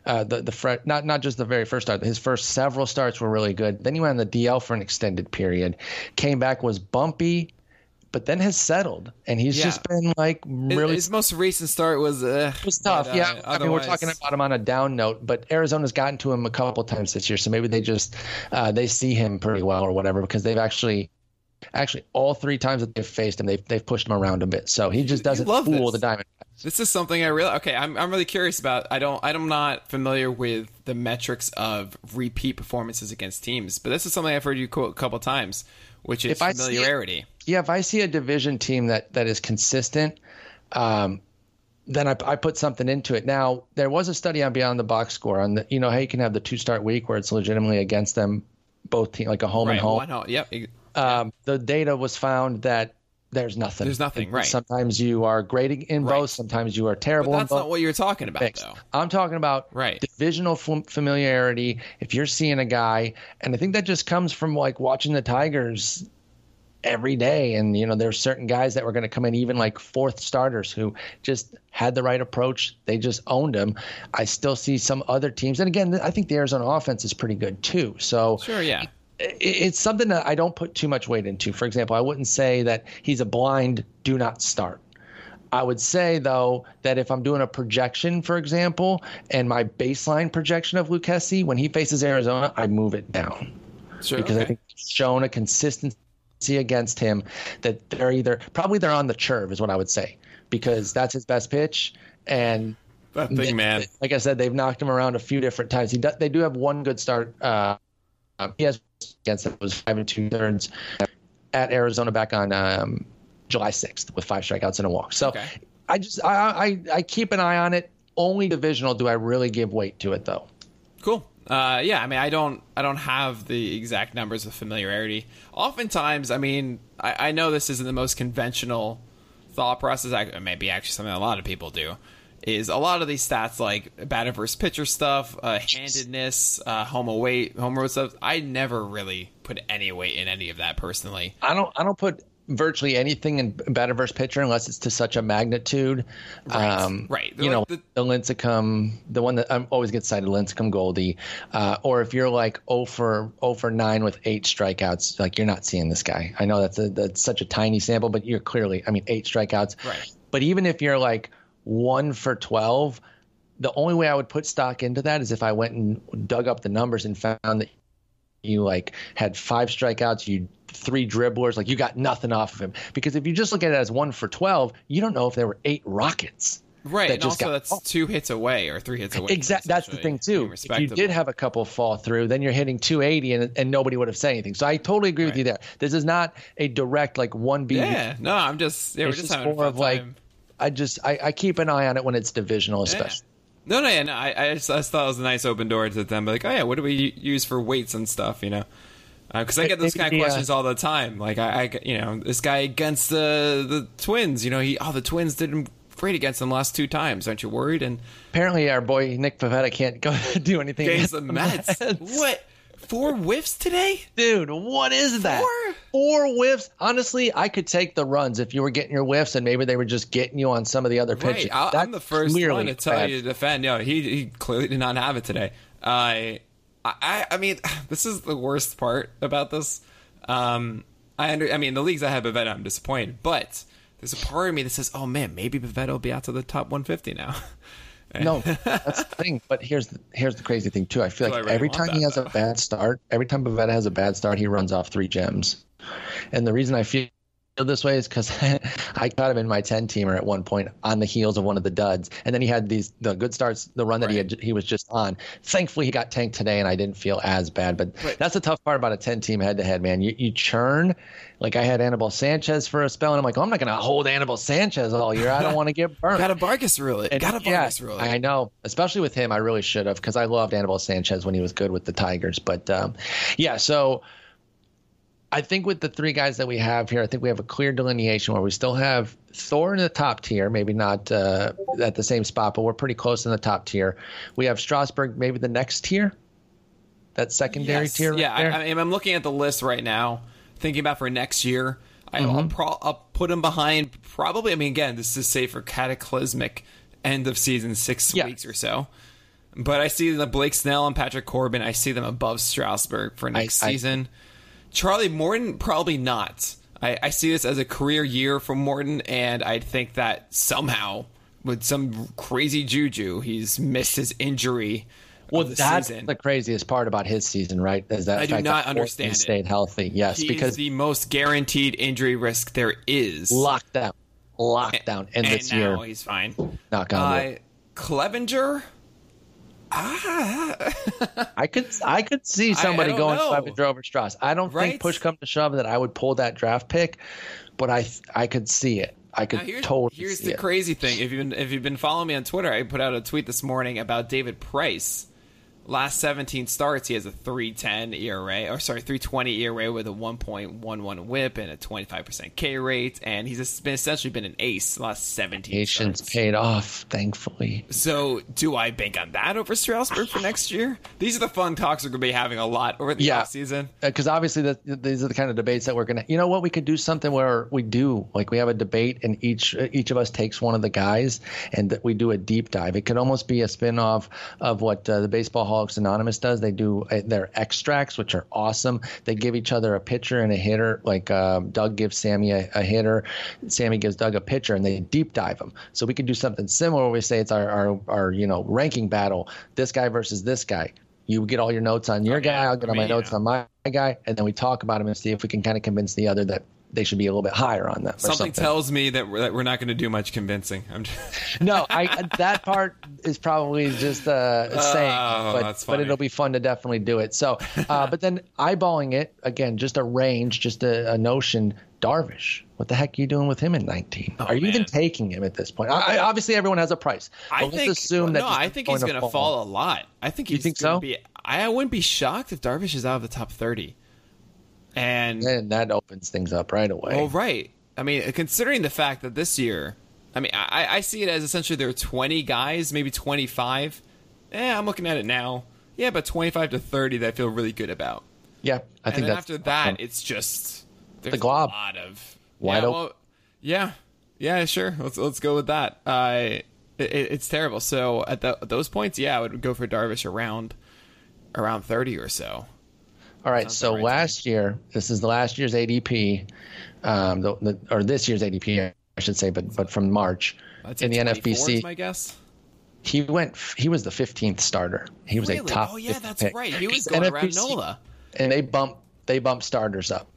Uh, the the fre- not not just the very first start. His first several starts were really good. Then he went on the DL for an extended period. Came back was bumpy, but then has settled, and he's Yeah. just been like really His most recent start was uh, It was tough. but, uh, yeah, I mean, we're talking about him on a down note, but Arizona's gotten to him a couple times this year, so maybe they just uh, they see him pretty well or whatever because they've actually, actually all three times that they've faced him, they've they've pushed him around a bit. So he just doesn't love fool this. the diamond. This is something I really okay. I'm I'm really curious about. I don't I'm not familiar with the metrics of repeat performances against teams, but this is something I've heard you quote a couple times, which is If see familiarity. Yeah, if I see a division team that that is consistent, um, then I, I put something into it. Now there was a study on Beyond the Box Score on the you know how you can have the two start week where it's legitimately against them both team like a home right. and home. One. Yep. um, the data was found that there's nothing. There's nothing, right. Sometimes you are great in Right. both. Sometimes you are But terrible in that's not what you're talking about, though. I'm talking about Right. divisional fam- familiarity. If you're seeing a guy, and I think that just comes from like watching the Tigers every day. And you know, there's certain guys that were going to come in, even like fourth starters, who just had the right approach. They just owned them. I still see some other teams, and again, I think the Arizona offense is pretty good too. So Sure. Yeah. It- it's something that I don't put too much weight into. For example, I wouldn't say that he's a blind do not start. I would say though that if I'm doing a projection, for example, and my baseline projection of Lucchesi when he faces Arizona, I move it down Sure. because I okay. think shown a consistency against him that they're either probably they're on the curve is what I would say because that's his best pitch and that thing, man. Like I said, they've knocked him around a few different times. He do, they do have one good start. Uh, he has against it was five and two thirds at Arizona back on um, July sixth with five strikeouts and a walk. So okay. I just I, I I keep an eye on it. Only divisional do I really give weight to it though. Cool. Uh, yeah, I mean, I don't, I don't have the exact numbers of familiarity. Oftentimes, I mean, I, I know this isn't the most conventional thought process. I, maybe actually something a lot of people do is a lot of these stats like batter versus pitcher stuff, uh, handedness, uh, home away, home road stuff. I never really put any weight in any of that personally. I don't. I don't put virtually anything in batter versus pitcher unless it's to such a magnitude. Right. Um, right. you know, the, the Lincecum, the one that I'm always get cited, Lincecum Goldie, uh, or if you're like 0 for 0 for 9 with eight strikeouts, like you're not seeing this guy. I know that's a, that's such a tiny sample, but you're clearly, I mean, eight strikeouts. Right. But even if you're like one for 12, the only way I would put stock into that is if I went and dug up the numbers and found that you like had five strikeouts, you three dribblers, like you got nothing off of him. Because if you just look at it as one for 12, you don't know if there were eight rockets. Right, and also that's off. two hits away or three hits away. Exactly, that's the thing too. If you did have a couple fall through, then you're hitting 280, and and nobody would have said anything. So I totally agree right. with you there. This is not a direct like one B. Yeah, no, I'm just yeah, we're just, just more of time. like I just I, I, keep an eye on it when it's divisional, especially. Yeah. No, no, no. I I just, I just, thought it was a nice open door to them. Like, oh yeah, what do we use for weights and stuff? You know, because uh, I get those kind of questions all the time. Like, I, I, you know, this guy against the the Twins. You know, he oh the Twins didn't great against them last two times. Aren't you worried? And apparently, our boy Nick Pivetta can't go do anything against the Mets. Mets. What? Four whiffs today? Dude, what is that? Four? Four whiffs? Honestly, I could take the runs if you were getting your whiffs and maybe they were just getting you on some of the other pitches. Right. I'm the first one to tell bad. you to defend. No, he, he clearly did not have it today. Uh, I, I mean, this is the worst part about this. Um, I under, I mean, the leagues I have Pivetta, I'm disappointed, but there's a part of me that says, "Oh man, maybe Pivetta will be out to the top 150 now." no, that's the thing. But here's the, here's the crazy thing too. I feel so like I really every time he has though. a bad start, every time Pivetta has a bad start, he runs off three gems. And the reason I feel this way is because I caught him in my 10 teamer at one point on the heels of one of the duds. And then he had these the good starts, the run that right. he had, he was just on. Thankfully, he got tanked today and I didn't feel as bad. But right. that's the tough part about a 10 team head to head, man. You, you churn. Like I had Anibal Sanchez for a spell, and I'm like, oh, I'm not going to hold Anibal Sanchez all year. I don't want to get burnt. Got a Vargas rule it. Got a Vargas yeah, rule it. I know, especially with him. I really should have because I loved Anibal Sanchez when he was good with the Tigers. But um, yeah, so I think with the three guys that we have here, I think we have a clear delineation where we still have Thor in the top tier, maybe not uh, at the same spot, but we're pretty close in the top tier. We have Strasburg, maybe the next tier, that secondary yes. tier. Right yeah, I, I'm looking at the list right now, thinking about for next year. I, mm-hmm. pro- I'll put him behind probably. I mean, again, this is say for cataclysmic end of season six yeah. weeks or so. But I see the Blake Snell and Patrick Corbin. I see them above Strasburg for next I, season. I, Charlie Morton, probably not. I, I see this as a career year for Morton, and I think that somehow, with some crazy juju, he's missed his injury. Well, that's season. the craziest part about his season, right? Is that I do not understand. He stayed healthy, yes, He's because the most guaranteed injury risk there is. Lockdown, lockdown, and, and this now year he's fine. Not gonna. Uh, Clevinger, Ah. I could I could see somebody I, I going Clevinger over Strauss. I don't right? think push come to shove that I would pull that draft pick, but I I could see it. I could here's, totally. Here's the it. crazy thing: if you've been if you've been following me on Twitter, I put out a tweet this morning about David Price last 17 starts, he has a 310 ERA, or sorry, 320 ERA with a 1.11 whip and a 25% K rate. And he's been essentially been an ace the last 17 Patience starts. paid off, thankfully. So, do I bank on that over Strasburg for next year? These are the fun talks we're going to be having a lot over the yeah, offseason. Because uh, obviously, the, these are the kind of debates that we're going to, you know what, we could do something where we do, like we have a debate and each each of us takes one of the guys and we do a deep dive. It could almost be a spin off of what uh, the Baseball Hall Alcoholics Anonymous does. They do uh, their extracts, which are awesome. They give each other a pitcher and a hitter. Like uh, Doug gives Sammy a, a, hitter, Sammy gives Doug a pitcher, and they deep dive them. So we could do something similar. Where we say it's our, our our you know ranking battle. This guy versus this guy You get all your notes on your Oh, guy. I'll get all my notes on my guy, and then we talk about him and see if we can kind of convince the other that they should be a little bit higher on them. or Something, something. tells me that we're, that we're not going to do much convincing. I'm just, no, I that part is probably just uh, saying, Oh, but but it'll be fun to definitely do it. So, uh, but then eyeballing it again, just a range, just a, a notion. Darvish, what the heck are you doing with him in 19? Oh, are you even taking him at this point? I, I- obviously, everyone has a price. I think. let's assume that no, I think And and that opens things up right away. Oh, right. I mean, considering the fact that this year, I mean, I, I see it as essentially there are 20 guys, maybe 25. Eh, I'm looking at it now. Yeah, but 25 to 30 that I feel really good about. yeah, I And think after that, it's just there's glob. a lot of Wide yeah, open. well, yeah, yeah, sure. Let's let's go with that. Uh, it, it's terrible. So at, the, at those points, yeah, I would go for Darvish around around 30 or so. All right. Sounds So right last year, this is the last year's ADP, um, the, the, or this year's ADP, I should say, but but from March in the 24 is NFBC, my guess. he went. He was the 15th starter. He was Really? a top. oh yeah, that's pick. right. He was going around NFBC, Nola. and they bump they bump starters up.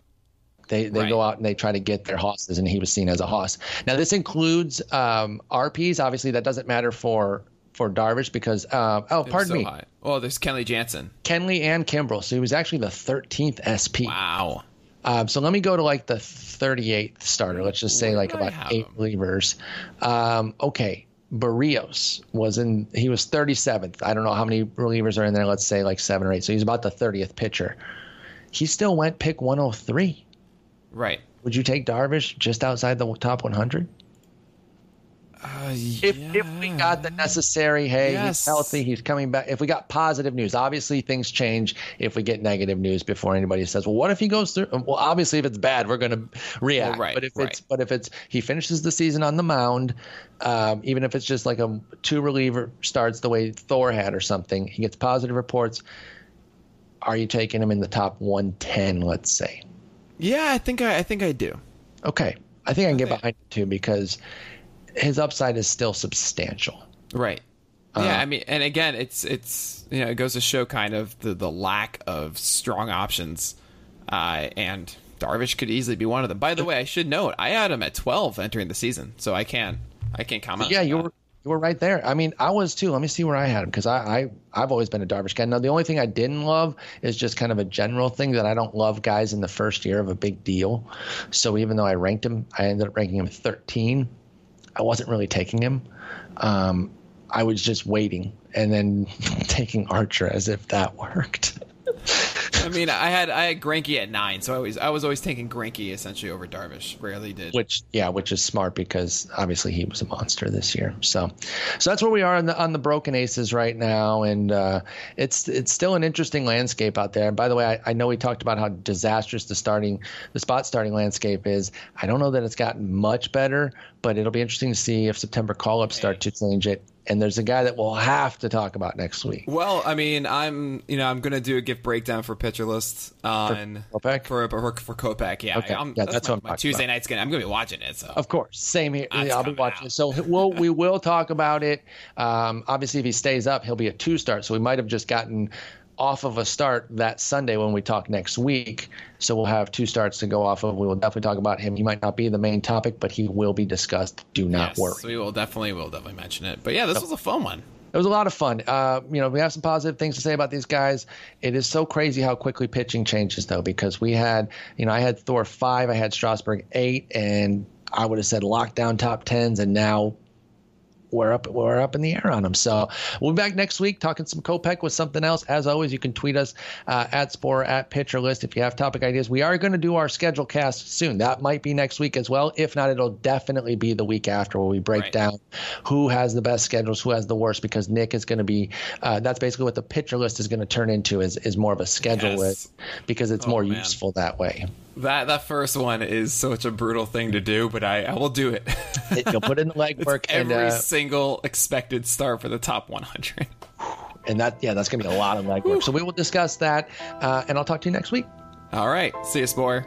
They they Right. go out and they try to get their hosses, and he was seen as a hoss. Now this includes um, RPs. Obviously, that doesn't matter for for Darvish because uh, oh, pardon so me, high. Oh, there's Kenley Jansen. Kenley and Kimbrel. So he was actually the 13th SP. Wow. Um, so let me go to like the 38th starter. Let's just say Where like about eight relievers. Um, okay. Berrios was in, he was 37th. I don't know how many relievers are in there. Let's say like seven or eight. So he's about the 30th pitcher. He still went pick 103. Right. Would you take Darvish just outside the top 100? Uh, If, if we got the necessary, hey, Yes. he's healthy, he's coming back. If we got positive news, obviously things change if we get negative news before anybody says, well, what if he goes through? Well, obviously, if it's bad, we're going to react. Well, right, but if right. it's but if it's he finishes the season on the mound, um, even if it's just like a two reliever starts the way Thor had or something, he gets positive reports. Are you taking him in the top 110, let's say? yeah, I think I, I think I do. Okay. I think I can get behind it too because his upside is still substantial. Right. Uh, yeah, I mean, and again, it's it's you know it goes to show kind of the the lack of strong options, uh, and Darvish could easily be one of them. By the way, I should note I had him at twelve entering the season, so I can I can comment. Yeah, you that. were you were right there. I mean, I was too. Let me see where I had him because I, I I've always been a Darvish guy. Now the only thing I didn't love is just kind of a general thing that I don't love guys in the first year of a big deal. So even though I ranked him, I ended up ranking him 13. I wasn't really taking him. Um, I was just waiting and then taking Archer as if that worked. I mean, I had I had Greinke at nine, so I was I was always taking Greinke essentially over Darvish. Rarely did. which yeah which is smart because obviously he was a monster this year. So so that's where we are on the on the broken aces right now. And uh it's it's still an interesting landscape out there. And by the way I, I know we talked about how disastrous the starting the spot starting landscape is. I don't know that it's gotten much better but it'll be interesting to see if september call-ups start to change it and there's a guy that we'll have to talk about next week Well, I mean, I'm you know I'm gonna do a gift breakdown for pitcher list on Kopech? for for, for Kopech. Yeah, Okay. I'm, Yeah, that's, that's my, what I'm my Tuesday about. night's gonna I'm gonna be watching it. So Of course, same here. That's I'll be watching. out. So we'll we will talk about it. Um, obviously, if he stays up, he'll be a two start. So we might have just gotten off of a start that Sunday when we talk next week. So we'll have two starts to go off of. We will definitely talk about him. He might not be the main topic, but he will be discussed. Do not yes, worry. we will definitely will definitely mention it. But yeah, this was a fun one. It was a lot of fun. Uh, you know, we have some positive things to say about these guys. It is so crazy how quickly pitching changes, though, because we had, you know, I had Thor five, I had Strasburg eight, and I would have said lockdown top tens, and now we're up we're up in the air on them. So we'll be back next week talking some Kopech with something else. As always, you can tweet us uh, at Spore at Pitcher List if you have topic ideas. We are going to do our schedule cast soon. That might be next week as well. If not, it'll definitely be the week after where we break Right. down who has the best schedules, who has the worst. Because Nick is going to be uh, that's basically what the Pitcher List is going to turn into is is more of a schedule Yes. list because it's Oh, more man. useful that way. That that first one is such a brutal thing to do, but I, I will do it. You'll put in the legwork and Every uh, single expected start for the top 100. and that yeah that's going to be a lot of legwork. So we will discuss that, uh, and I'll talk to you next week. All right, see you, Spore.